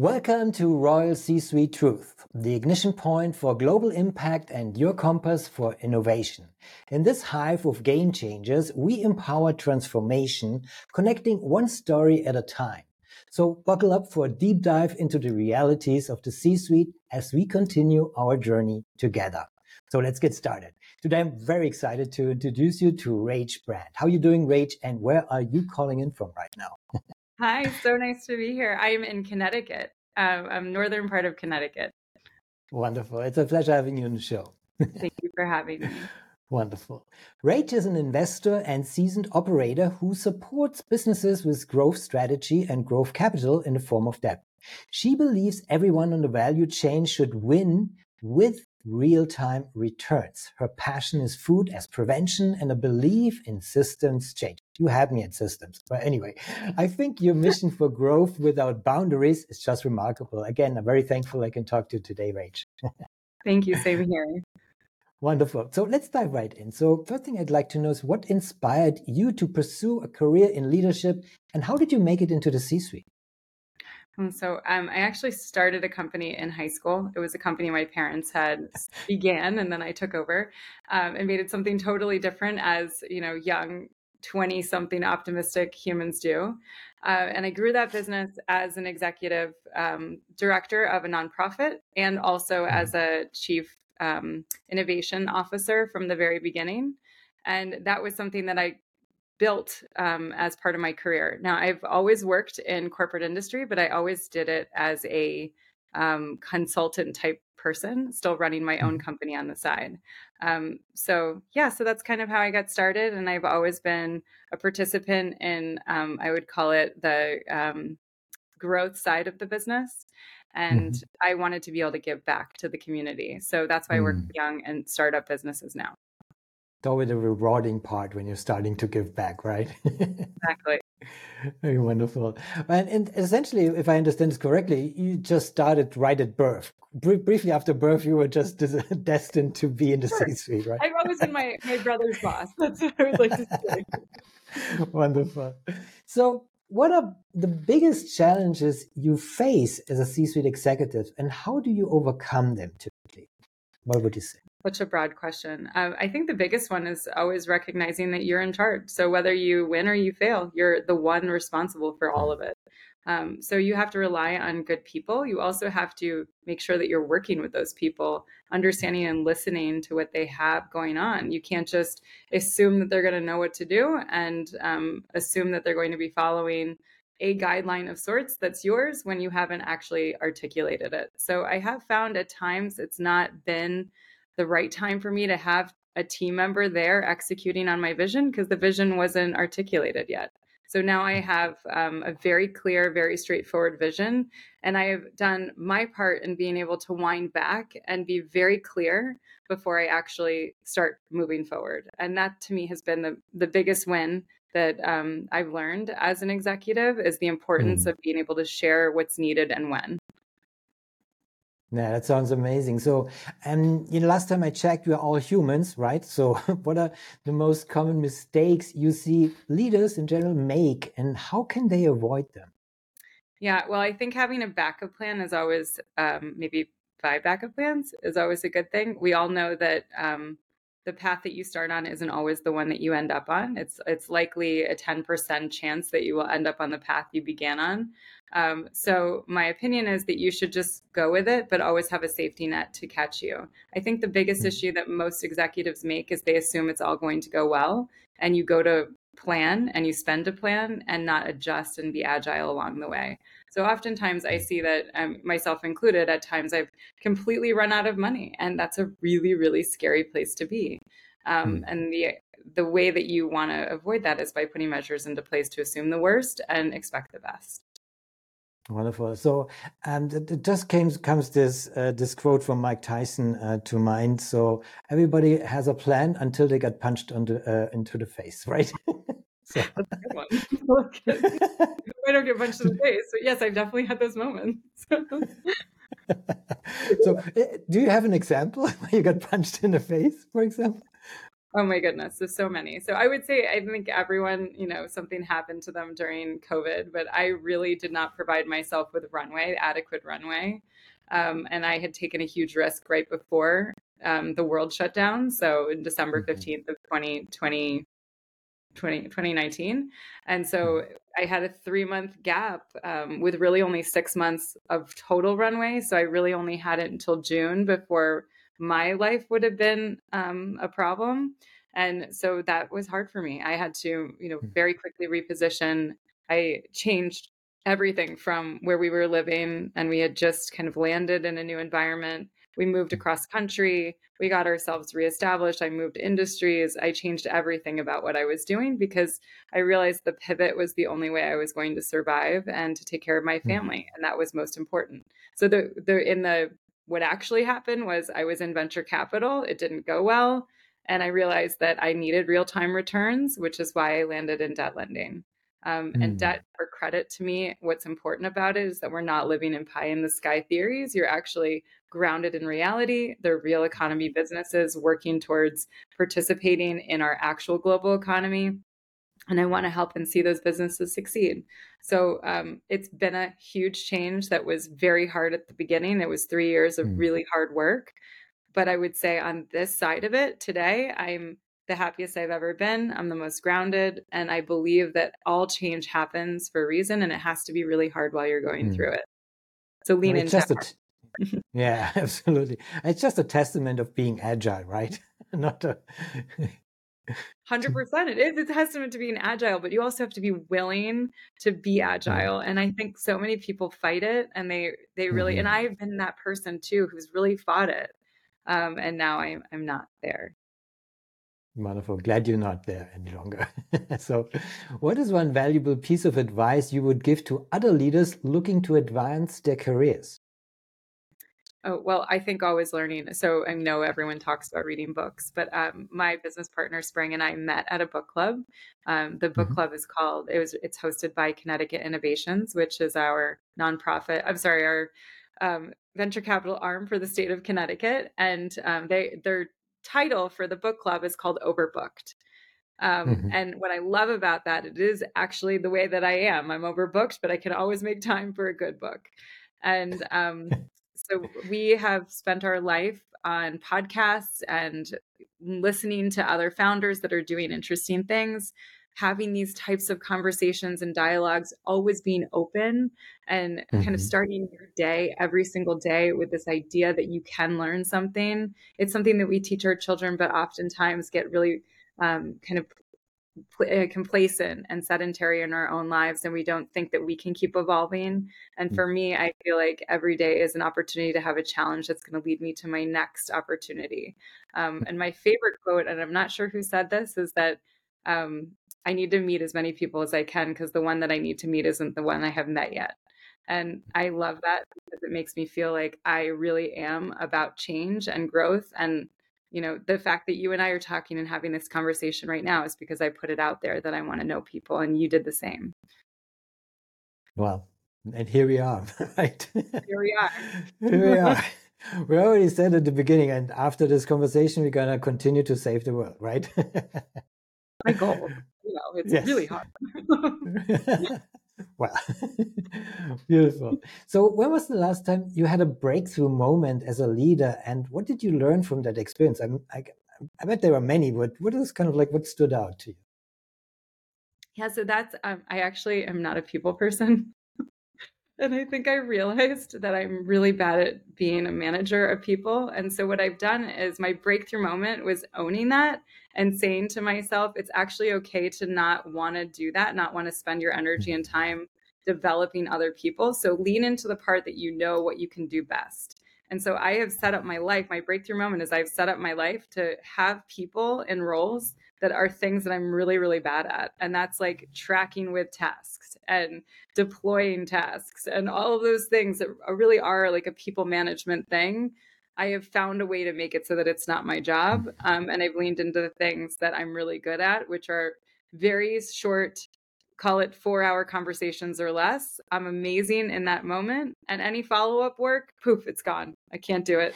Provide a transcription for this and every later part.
Welcome to Royal C Suite Truth, the ignition point for global impact and your compass for innovation. In this hive of game changers, we empower transformation, connecting one story at a time. So buckle up for a deep dive into the realities of the C suite as we continue our journey together. So let's get started. Today, I'm very excited to introduce you to Rache Brand. How are you doing, Rache? And where are you calling in from right now? Hi, so nice to be here. I'm in Connecticut. Um, I'm northern part of Connecticut. Wonderful. It's a pleasure having you on the show. Thank you for having me. Wonderful. Rache is an investor and seasoned operator who supports businesses with growth strategy and growth capital in the form of debt. She believes everyone on the value chain should win with real time returns. Her passion is food as prevention and a belief in systems change. You had me at systems. But anyway, I think your mission for growth without boundaries is just remarkable. Again, I'm very thankful I can talk to you today, Rache. Thank you. Same here. Wonderful. So let's dive right in. So, first thing I'd like to know is what inspired you to pursue a career in leadership and how did you make it into the C suite? And so um, I actually started a company in high school. It was a company my parents had began, and then I took over um, and made it something totally different as you know young 20 something optimistic humans do. Uh, and I grew that business as an executive um, director of a nonprofit and also mm-hmm. as a chief um, innovation officer from the very beginning. And that was something that I built um, as part of my career. Now, I've always worked in corporate industry, but I always did it as a um, consultant type person, still running my own mm-hmm. company on the side. Um, so, yeah, so that's kind of how I got started. And I've always been a participant in, um, I would call it the um, growth side of the business. And mm-hmm. I wanted to be able to give back to the community. So that's why I work mm. with young and startup businesses now always the rewarding part when you're starting to give back, right? exactly. Very wonderful. And, and, essentially, if I understand this correctly, you just started right at birth. Br- briefly after birth, you were just destined to be in the sure. C-suite, right? I was in my, my brother's boss. That's what I would like to say. wonderful. So, what are the biggest challenges you face as a C-suite executive, and how do you overcome them typically? What would you say? Such a broad question. Um, I think the biggest one is always recognizing that you're in charge. So whether you win or you fail, you're the one responsible for all of it. Um, so you have to rely on good people. You also have to make sure that you're working with those people, understanding and listening to what they have going on. You can't just assume that they're going to know what to do and um, assume that they're going to be following a guideline of sorts that's yours when you haven't actually articulated it. So I have found at times it's not been the right time for me to have a team member there executing on my vision because the vision wasn't articulated yet. So now I have um, a very clear, very straightforward vision. And I have done my part in being able to wind back and be very clear before I actually start moving forward. And that to me has been the, the biggest win that um, I've learned as an executive is the importance mm. of being able to share what's needed and when. Yeah, that sounds amazing. So, and you know, last time I checked, we are all humans, right? So, what are the most common mistakes you see leaders in general make, and how can they avoid them? Yeah, well, I think having a backup plan is always um, maybe five backup plans is always a good thing. We all know that um, the path that you start on isn't always the one that you end up on. It's it's likely a 10% chance that you will end up on the path you began on. Um, so my opinion is that you should just go with it, but always have a safety net to catch you. I think the biggest mm-hmm. issue that most executives make is they assume it's all going to go well, and you go to plan and you spend a plan and not adjust and be agile along the way. So oftentimes I see that, um, myself included, at times I've completely run out of money, and that's a really, really scary place to be. Um, mm. And the the way that you want to avoid that is by putting measures into place to assume the worst and expect the best. Wonderful. So, um, it just came, comes this uh, this quote from Mike Tyson uh, to mind. So everybody has a plan until they get punched the, uh, into the face, right? So. I don't get punched in the face, but yes, I've definitely had those moments. so, uh, do you have an example where you got punched in the face, for example? Oh my goodness, there's so many. So I would say I think everyone, you know, something happened to them during COVID, but I really did not provide myself with runway, adequate runway. Um, and I had taken a huge risk right before um, the world shut down. So in December 15th mm-hmm. of 2020, 20, 2019. And so mm-hmm. I had a three month gap um, with really only six months of total runway. So I really only had it until June before my life would have been um, a problem. And so that was hard for me. I had to, you know, hmm. very quickly reposition. I changed everything from where we were living and we had just kind of landed in a new environment. We moved hmm. across country. We got ourselves reestablished. I moved industries. I changed everything about what I was doing because I realized the pivot was the only way I was going to survive and to take care of my hmm. family, and that was most important. So the the in the what actually happened was I was in venture capital. It didn't go well. And I realized that I needed real time returns, which is why I landed in debt lending. Um, mm. And debt or credit to me, what's important about it is that we're not living in pie in the sky theories. You're actually grounded in reality. They're real economy businesses working towards participating in our actual global economy and I want to help and see those businesses succeed. So um, it's been a huge change that was very hard at the beginning. It was three years of mm. really hard work. But I would say on this side of it today, I'm the happiest I've ever been. I'm the most grounded. And I believe that all change happens for a reason and it has to be really hard while you're going mm. through it. So lean well, into it. yeah, absolutely. It's just a testament of being agile, right? Not a Hundred percent, it is a testament to being agile, but you also have to be willing to be mm-hmm. agile. And I think so many people fight it, and they they really. Mm-hmm. And I've been that person too, who's really fought it, um, and now I'm I'm not there. Wonderful. Glad you're not there any longer. so, what is one valuable piece of advice you would give to other leaders looking to advance their careers? Oh, well, I think always learning. So I know everyone talks about reading books, but um, my business partner Spring and I met at a book club. Um, the book mm-hmm. club is called. It was. It's hosted by Connecticut Innovations, which is our nonprofit. I'm sorry, our um, venture capital arm for the state of Connecticut, and um, they their title for the book club is called Overbooked. Um, mm-hmm. And what I love about that, it is actually the way that I am. I'm overbooked, but I can always make time for a good book. And um, so we have spent our life on podcasts and listening to other founders that are doing interesting things having these types of conversations and dialogues always being open and mm-hmm. kind of mm-hmm. starting your day every single day with this idea that you can learn something it's something that we teach our children but oftentimes get really um, kind of uh, complacent and sedentary in our own lives and we don't think that we can keep evolving and mm. for me i feel like every day is an opportunity to have a challenge that's going to lead me to my next opportunity um, and my favorite quote and i'm not sure who said this is that um, i need to meet as many people as i can because the one that i need to meet isn't the one i have met yet. And i love that because it makes me feel like i really am about change and growth. And you know the fact that you and i are talking and having this conversation right now is because i put it out there that i want to know people and you did the same. Well and here we are right? Here we are. Here we are. We already said at the beginning and after this conversation we're going to continue to save the world right? My goal you know it's yes. really hard well, beautiful. So, when was the last time you had a breakthrough moment as a leader, and what did you learn from that experience? I'm, I, I bet there were many, but what is kind of like what stood out to you? Yeah, so that's um, I actually am not a people person. And I think I realized that I'm really bad at being a manager of people. And so, what I've done is my breakthrough moment was owning that and saying to myself, it's actually okay to not want to do that, not want to spend your energy and mm-hmm. time developing other people. So, lean into the part that you know what you can do best. And so, I have set up my life. My breakthrough moment is I've set up my life to have people in roles that are things that I'm really, really bad at. And that's like tracking with tasks and deploying tasks and all of those things that really are like a people management thing. I have found a way to make it so that it's not my job. Um, and I've leaned into the things that I'm really good at, which are very short, call it four hour conversations or less. I'm amazing in that moment. And any follow up work, poof, it's gone. I can't do it.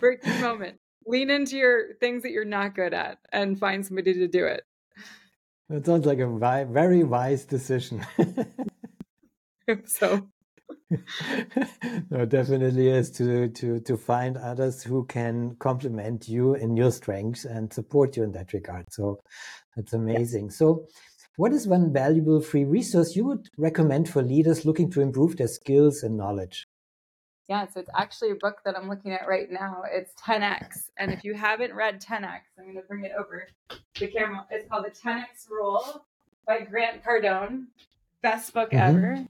Breakthrough moment lean into your things that you're not good at and find somebody to do it. That sounds like a very wise decision. so no, definitely is to to to find others who can complement you in your strengths and support you in that regard. So that's amazing. Yeah. So what is one valuable free resource you would recommend for leaders looking to improve their skills and knowledge? Yeah, so it's actually a book that I'm looking at right now. It's 10x. And if you haven't read 10x, I'm going to bring it over the camera. It's called The 10x Rule by Grant Cardone. Best book mm-hmm. ever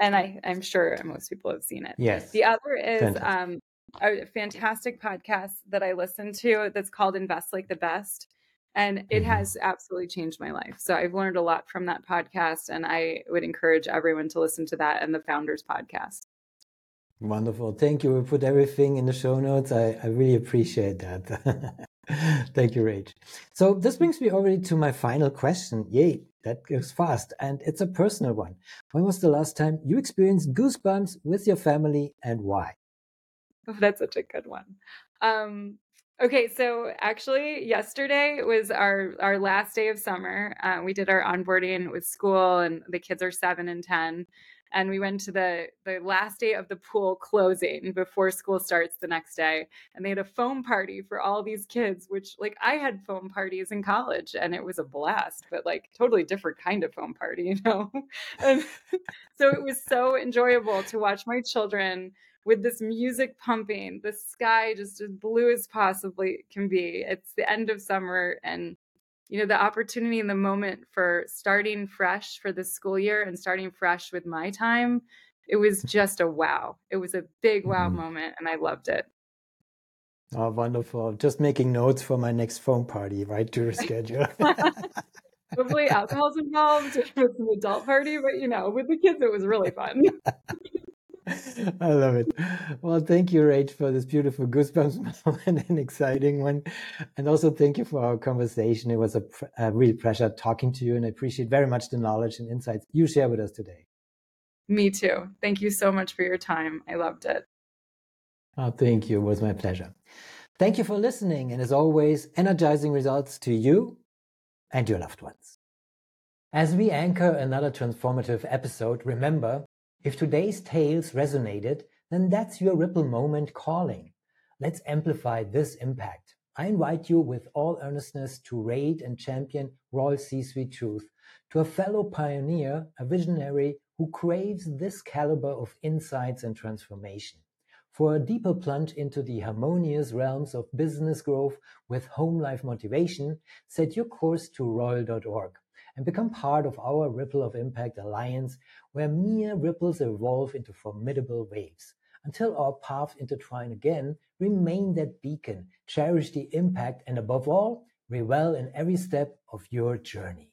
and I, I'm sure most people have seen it. Yes. The other is um, a fantastic podcast that I listen to that's called Invest Like the Best. And it mm-hmm. has absolutely changed my life. So I've learned a lot from that podcast, and I would encourage everyone to listen to that and the Founders Podcast. Wonderful. Thank you. We put everything in the show notes. I, I really appreciate that. Thank you, Rache. So this brings me already to my final question. Yay, that goes fast. And it's a personal one. When was the last time you experienced goosebumps with your family and why? Oh, that's such a good one. Um, okay, so actually, yesterday was our our last day of summer. Uh, we did our onboarding with school, and the kids are seven and ten and we went to the the last day of the pool closing before school starts the next day and they had a foam party for all these kids which like i had foam parties in college and it was a blast but like totally different kind of foam party you know? And so it was so enjoyable to watch my children with this music pumping the sky just as blue as possibly can be. It's the end of summer and you know the opportunity and the moment for starting fresh for the school year and starting fresh with my time it was just a wow. It was a big wow mm-hmm. moment and i loved it. Oh wonderful. Just making notes for my next phone party right to reschedule. Hopefully alcohol's involved with an adult party but you know with the kids it was really fun I love it. Well, thank you, Rache, for this beautiful goosebumps moment and exciting one. And also thank you for our conversation. It was a, a real pleasure talking to you and I appreciate very much the knowledge and insights you share with us today. Me too. Thank you so much for your time. I loved it. Oh, thank you. It was my pleasure. Thank you for listening. And as always, energizing results to you and your loved ones. As we anchor another transformative episode, remember if today's tales resonated, then that's your ripple moment calling. Let's amplify this impact. I invite you with all earnestness to rate and champion Royal C-Suite Truth to a fellow pioneer, a visionary who craves this caliber of insights and transformation. For a deeper plunge into the harmonious realms of business growth with home life motivation, set your course to roial.org and become part of our Ripple of Impact Alliance, where mere ripples evolve into formidable waves. Until our paths intertwine again, remain that beacon, cherish the impact, and above all, revel in every step of your journey.